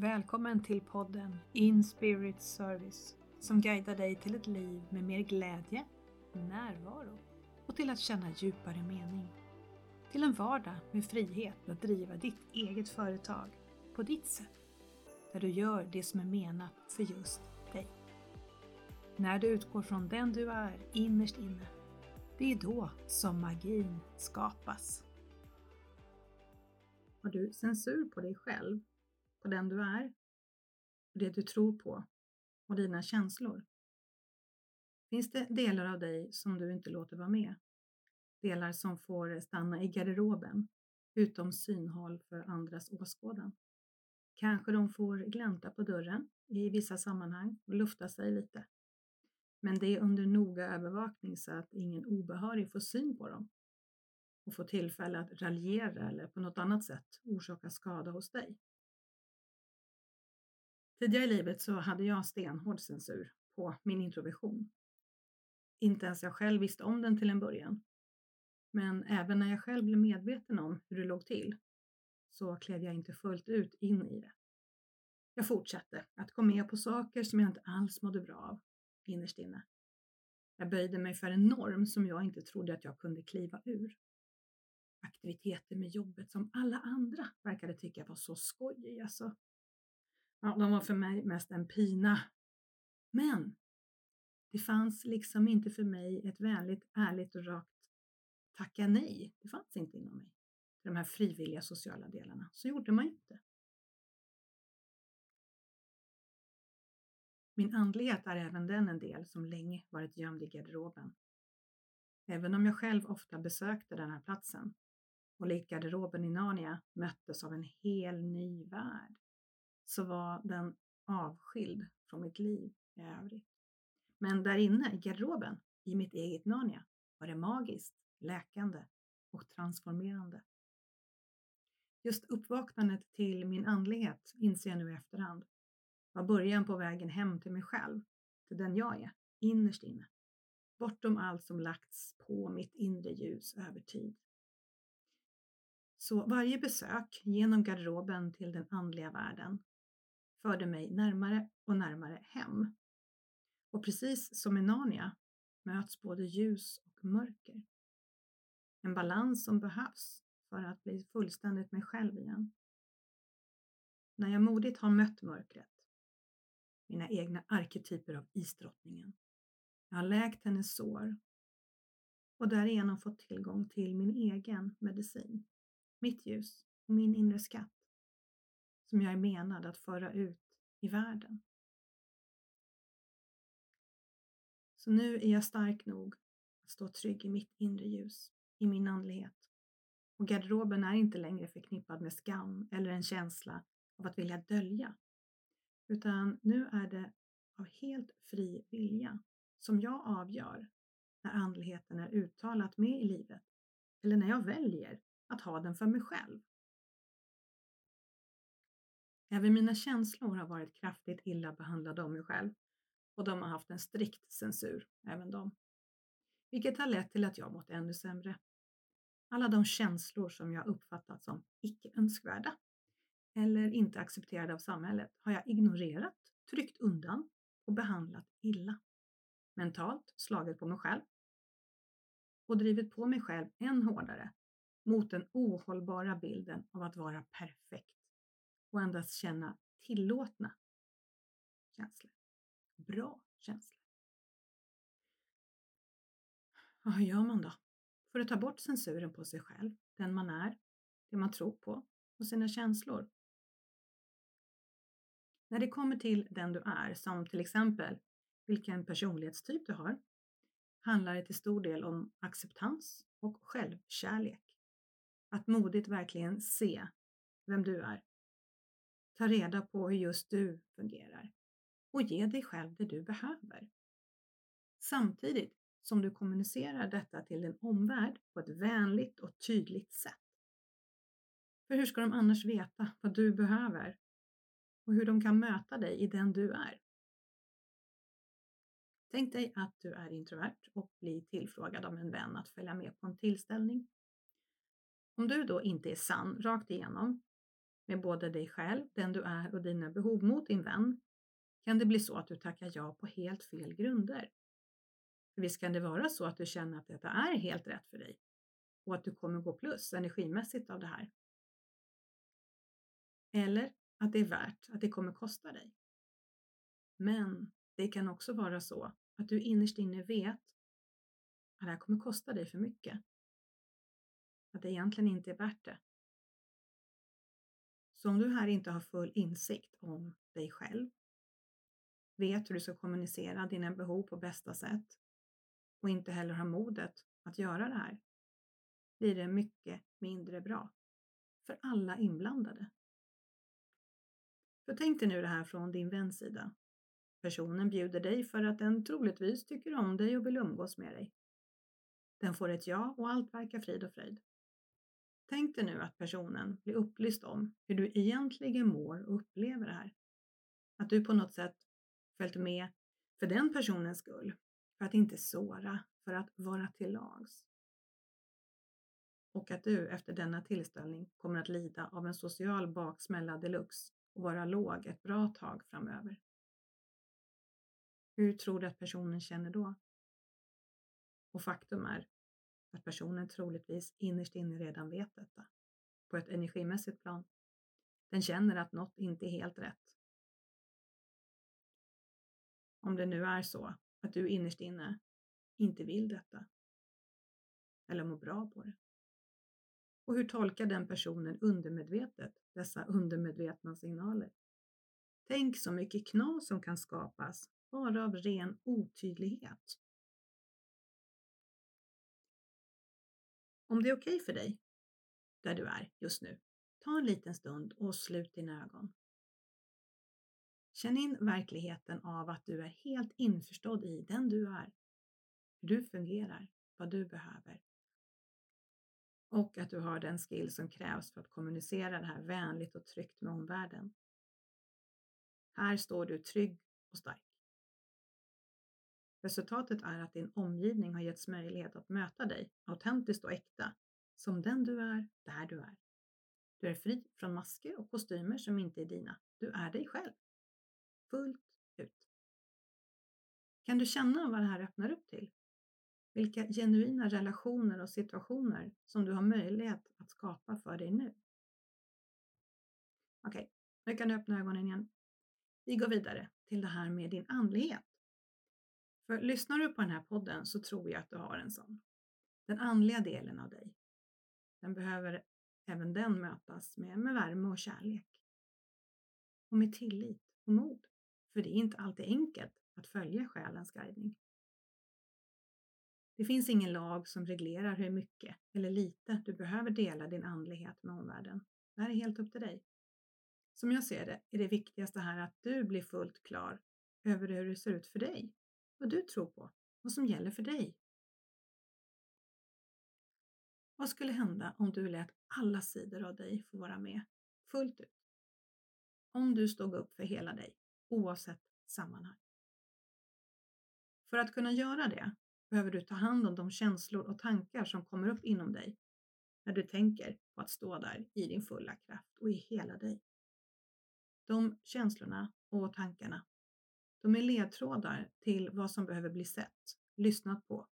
Välkommen till podden In Spirit Service som guidar dig till ett liv med mer glädje, närvaro och till att känna djupare mening. Till en vardag med frihet att driva ditt eget företag på ditt sätt, där du gör det som är menat för just dig. När du utgår från den du är innerst inne, det är då som magin skapas. Har du censur på dig själv på den du är, det du tror på och dina känslor? Finns det delar av dig som du inte låter vara med? Delar som får stanna i garderoben, utom synhåll för andras åskådan. Kanske de får glänta på dörren i vissa sammanhang och lufta sig lite. Men det är under noga övervakning så att ingen obehörig får syn på dem och får tillfälle att raljera eller på något annat sätt orsaka skada hos dig. Tidigare i livet så hade jag stenhård censur på min introversion. Inte ens jag själv visste om den till en början. Men även när jag själv blev medveten om hur det låg till så klev jag inte fullt ut in i det. Jag fortsatte att gå med på saker som jag inte alls mådde bra av innerst inne. Jag böjde mig för en norm som jag inte trodde att jag kunde kliva ur. Aktiviteter med jobbet som alla andra verkade tycka var så skojig alltså. Ja, de var för mig mest en pina. Men det fanns liksom inte för mig ett vänligt, ärligt och rakt tacka nej. Det fanns inte inom mig. De här frivilliga sociala delarna. Så gjorde man inte. Min andlighet är även den en del som länge varit gömd i garderoben. Även om jag själv ofta besökte den här platsen och likt garderoben i Narnia möttes av en hel ny värld så var den avskild från mitt liv i övrigt. Men där inne i garderoben, i mitt eget Narnia, var det magiskt, läkande och transformerande. Just uppvaknandet till min andlighet inser jag nu i efterhand var början på vägen hem till mig själv, till den jag är, innerst inne. Bortom allt som lagts på mitt inre ljus över tid. Så varje besök genom garderoben till den andliga världen förde mig närmare och närmare hem. Och precis som i Narnia möts både ljus och mörker. En balans som behövs för att bli fullständigt mig själv igen. När jag modigt har mött mörkret, mina egna arketyper av isdrottningen, jag har läkt hennes sår och därigenom fått tillgång till min egen medicin, mitt ljus och min inre skatt som jag är menad att föra ut i världen. Så nu är jag stark nog att stå trygg i mitt inre ljus, i min andlighet. Och garderoben är inte längre förknippad med skam eller en känsla av att vilja dölja. Utan nu är det av helt fri vilja som jag avgör när andligheten är uttalat med i livet eller när jag väljer att ha den för mig själv. Även mina känslor har varit kraftigt illa behandlade av mig själv och de har haft en strikt censur, även de. Vilket har lett till att jag mått ännu sämre. Alla de känslor som jag uppfattat som icke önskvärda eller inte accepterade av samhället har jag ignorerat, tryckt undan och behandlat illa. Mentalt slagit på mig själv och drivit på mig själv än hårdare mot den ohållbara bilden av att vara perfekt och endast känna tillåtna känslor. Bra känslor. Ja, hur gör man då? För att ta bort censuren på sig själv, den man är, det man tror på och sina känslor. När det kommer till den du är, som till exempel vilken personlighetstyp du har, handlar det till stor del om acceptans och självkärlek. Att modigt verkligen se vem du är Ta reda på hur just du fungerar och ge dig själv det du behöver. Samtidigt som du kommunicerar detta till din omvärld på ett vänligt och tydligt sätt. För hur ska de annars veta vad du behöver och hur de kan möta dig i den du är? Tänk dig att du är introvert och blir tillfrågad av en vän att följa med på en tillställning. Om du då inte är sann rakt igenom med både dig själv, den du är och dina behov mot din vän kan det bli så att du tackar ja på helt fel grunder. För visst kan det vara så att du känner att detta är helt rätt för dig och att du kommer gå plus energimässigt av det här. Eller att det är värt att det kommer kosta dig. Men det kan också vara så att du innerst inne vet att det här kommer kosta dig för mycket. Att det egentligen inte är värt det. Så om du här inte har full insikt om dig själv, vet hur du ska kommunicera dina behov på bästa sätt och inte heller har modet att göra det här, blir det mycket mindre bra för alla inblandade. För tänk dig nu det här från din väns sida. Personen bjuder dig för att den troligtvis tycker om dig och vill umgås med dig. Den får ett ja och allt verkar frid och fröjd. Tänk dig nu att personen blir upplyst om hur du egentligen mår och upplever det här. Att du på något sätt följt med för den personens skull, för att inte såra, för att vara till lags. Och att du efter denna tillställning kommer att lida av en social baksmälla deluxe och vara låg ett bra tag framöver. Hur tror du att personen känner då? Och faktum är att personen troligtvis innerst inne redan vet detta, på ett energimässigt plan. Den känner att något inte är helt rätt. Om det nu är så att du innerst inne inte vill detta, eller mår bra på det. Och hur tolkar den personen undermedvetet dessa undermedvetna signaler? Tänk så mycket knas som kan skapas bara av ren otydlighet. Om det är okej okay för dig, där du är just nu, ta en liten stund och slut dina ögon. Känn in verkligheten av att du är helt införstådd i den du är, hur du fungerar, vad du behöver och att du har den skill som krävs för att kommunicera det här vänligt och tryggt med omvärlden. Här står du trygg och stark. Resultatet är att din omgivning har getts möjlighet att möta dig autentiskt och äkta, som den du är, där du är. Du är fri från masker och kostymer som inte är dina. Du är dig själv. Fullt ut. Kan du känna vad det här öppnar upp till? Vilka genuina relationer och situationer som du har möjlighet att skapa för dig nu. Okej, okay, nu kan du öppna ögonen igen. Vi går vidare till det här med din andlighet. För lyssnar du på den här podden så tror jag att du har en sån. Den andliga delen av dig. Den behöver även den mötas med, med värme och kärlek. Och med tillit och mod. För det är inte alltid enkelt att följa själens guidning. Det finns ingen lag som reglerar hur mycket eller lite du behöver dela din andlighet med omvärlden. Det här är helt upp till dig. Som jag ser det är det viktigaste här att du blir fullt klar över hur det ser ut för dig, vad du tror på, vad som gäller för dig. Vad skulle hända om du lät alla sidor av dig få vara med fullt ut? Om du stod upp för hela dig, oavsett sammanhang. För att kunna göra det behöver du ta hand om de känslor och tankar som kommer upp inom dig när du tänker på att stå där i din fulla kraft och i hela dig. De känslorna och tankarna, de är ledtrådar till vad som behöver bli sett, lyssnat på,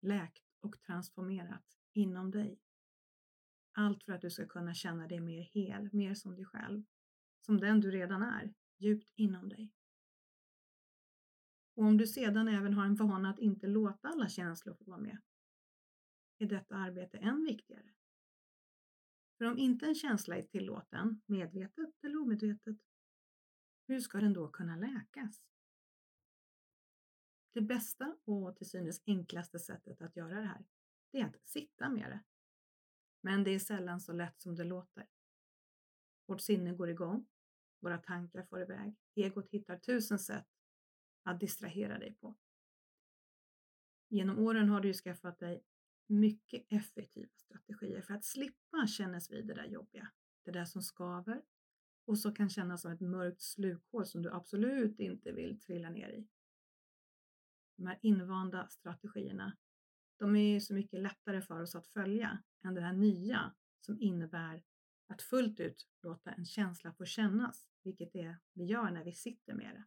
läkt och transformerat inom dig. Allt för att du ska kunna känna dig mer hel, mer som dig själv, som den du redan är, djupt inom dig. Och om du sedan även har en vana att inte låta alla känslor få vara med, är detta arbete än viktigare. För om inte en känsla är tillåten, medvetet eller omedvetet, hur ska den då kunna läkas? Det bästa och till synes enklaste sättet att göra det här, det är att sitta med det. Men det är sällan så lätt som det låter. Vårt sinne går igång, våra tankar får iväg, egot hittar tusen sätt att distrahera dig på. Genom åren har du ju skaffat dig mycket effektiva strategier för att slippa kännas vid det där jobbiga, det där som skaver och så kan kännas som ett mörkt slukhål som du absolut inte vill trilla ner i. De här invanda strategierna, de är ju så mycket lättare för oss att följa än det här nya som innebär Att fullt ut låta en känsla få kännas, vilket det är vi gör när vi sitter med det.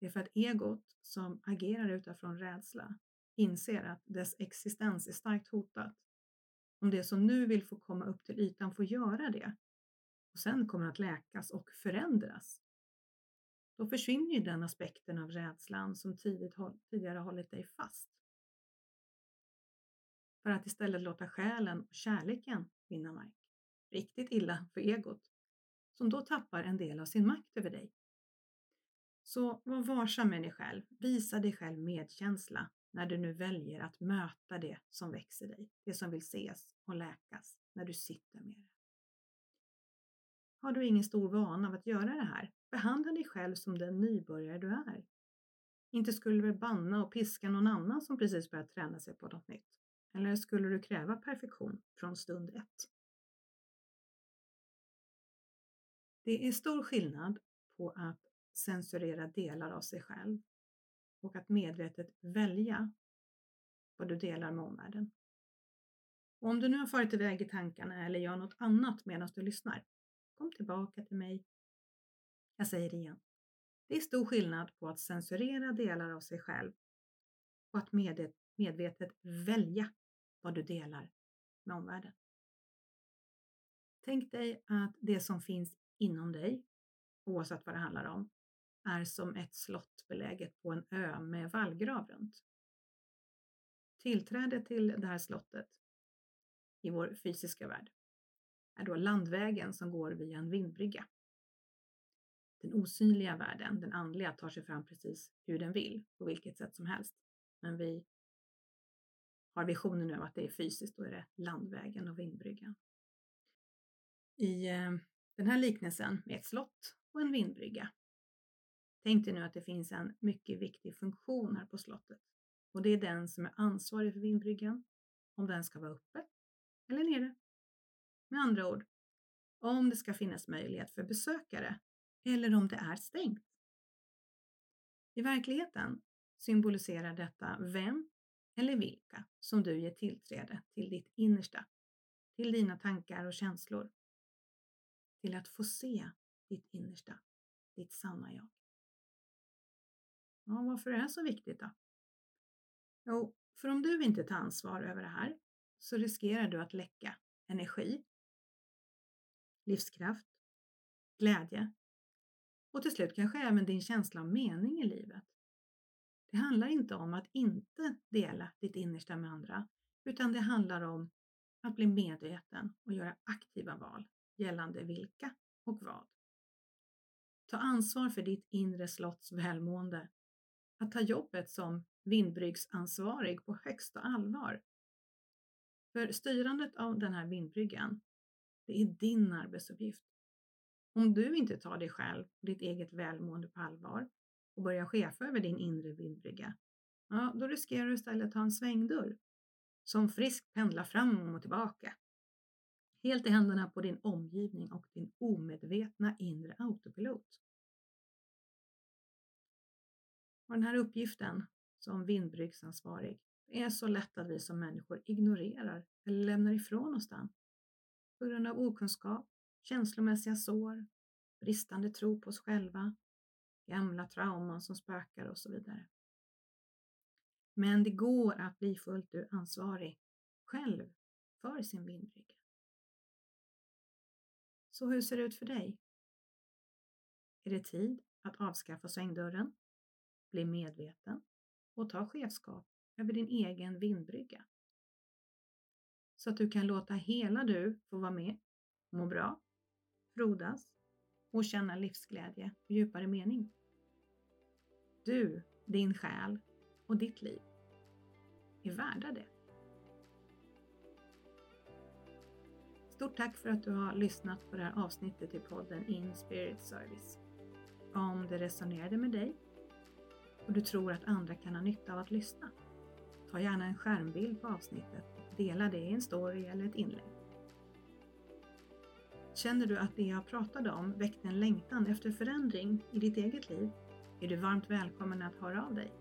Det är för att egot som agerar utifrån rädsla inser att dess existens är starkt hotat. Om det som nu vill få komma upp till ytan får göra det och sen kommer att läkas och förändras, då försvinner ju den aspekten av rädslan som tidigt, tidigare hållit dig fast. För att istället låta själen och kärleken vinna mark. Riktigt illa för egot, som då tappar en del av sin makt över dig. Så var varsam med dig själv, visa dig själv medkänsla när du nu väljer att möta det som växer dig, det som vill ses och läkas när du sitter med det. Har du ingen stor vana av att göra det här, behandla dig själv som den nybörjare du är. Inte skulle du banna och piska någon annan som precis börjat träna sig på något nytt? Eller skulle du kräva perfektion från stund ett? Det är stor skillnad på att censurera delar av sig själv och att medvetet välja vad du delar med omvärlden. Och om du nu har farit iväg i tankarna eller gör något annat medan du lyssnar, kom tillbaka till mig. Jag säger det igen. Det är stor skillnad på att censurera delar av sig själv och att medvetet välja vad du delar med omvärlden. Tänk dig att det som finns inom dig, oavsett vad det handlar om, är som ett slott beläget på en ö med vallgrav runt. Tillträde till det här slottet i vår fysiska värld är då landvägen som går via en vindbrygga. Den osynliga världen, den andliga, tar sig fram precis hur den vill, på vilket sätt som helst. Men vi har visionen nu att det är fysiskt, då är det landvägen och vindbryggan. I eh, den här liknelsen med ett slott och en vindbrygga Tänk dig nu att det finns en mycket viktig funktion här på slottet och det är den som är ansvarig för vindbryggan, om den ska vara uppe eller nere. Med andra ord, om det ska finnas möjlighet för besökare eller om det är stängt. I verkligheten symboliserar detta vem eller vilka som du ger tillträde till ditt innersta, till dina tankar och känslor, till att få se ditt innersta, ditt sanna jag. Ja, varför är det så viktigt då? Jo, för om du inte tar ansvar över det här så riskerar du att läcka energi, livskraft, glädje och till slut kanske även din känsla av mening i livet. Det handlar inte om att inte dela ditt innersta med andra, utan det handlar om att bli medveten och göra aktiva val gällande vilka och vad. Ta ansvar för ditt inre slotts välmående att ta jobbet som vindbryggsansvarig på högsta allvar. För styrandet av den här vindbryggan, det är din arbetsuppgift. Om du inte tar dig själv och ditt eget välmående på allvar och börjar chefa över din inre vindbrygga, ja, då riskerar du istället att ha en svängdörr som friskt pendlar fram och tillbaka. Helt i händerna på din omgivning och din omedvetna inre autopilot. Och den här uppgiften som vindbryggsansvarig är så lätt att vi som människor ignorerar eller lämnar ifrån oss den på grund av okunskap, känslomässiga sår, bristande tro på oss själva, gamla trauman som spökar och så vidare. Men det går att bli fullt ut ansvarig själv för sin vindbrygga. Så hur ser det ut för dig? Är det tid att avskaffa svängdörren bli medveten och ta chefskap över din egen vindbrygga. Så att du kan låta hela du få vara med, må bra, frodas och känna livsglädje och djupare mening. Du, din själ och ditt liv är värda det. Stort tack för att du har lyssnat på det här avsnittet i podden In Spirit Service. Om det resonerade med dig och du tror att andra kan ha nytta av att lyssna. Ta gärna en skärmbild på avsnittet och dela det i en story eller ett inlägg. Känner du att det jag pratade om väckte en längtan efter förändring i ditt eget liv är du varmt välkommen att höra av dig.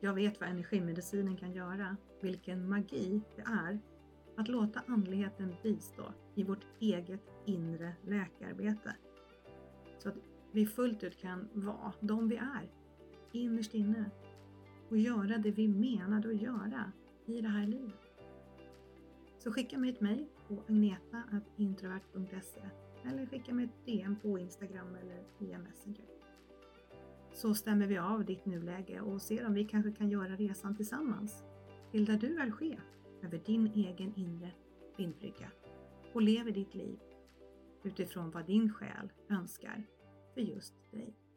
Jag vet vad energimedicinen kan göra, vilken magi det är Att låta andligheten bistå i vårt eget inre läkarbete. Så att vi fullt ut kan vara de vi är, innerst inne. Och göra det vi menade att göra i det här livet. Så skicka mig ett mejl på agneta.introvert.se eller skicka mig ett DM på Instagram eller via Messenger. Så stämmer vi av ditt nuläge och ser om vi kanske kan göra resan tillsammans till där du är chef över din egen inre vindbrygga och lever ditt liv utifrån vad din själ önskar för just dig.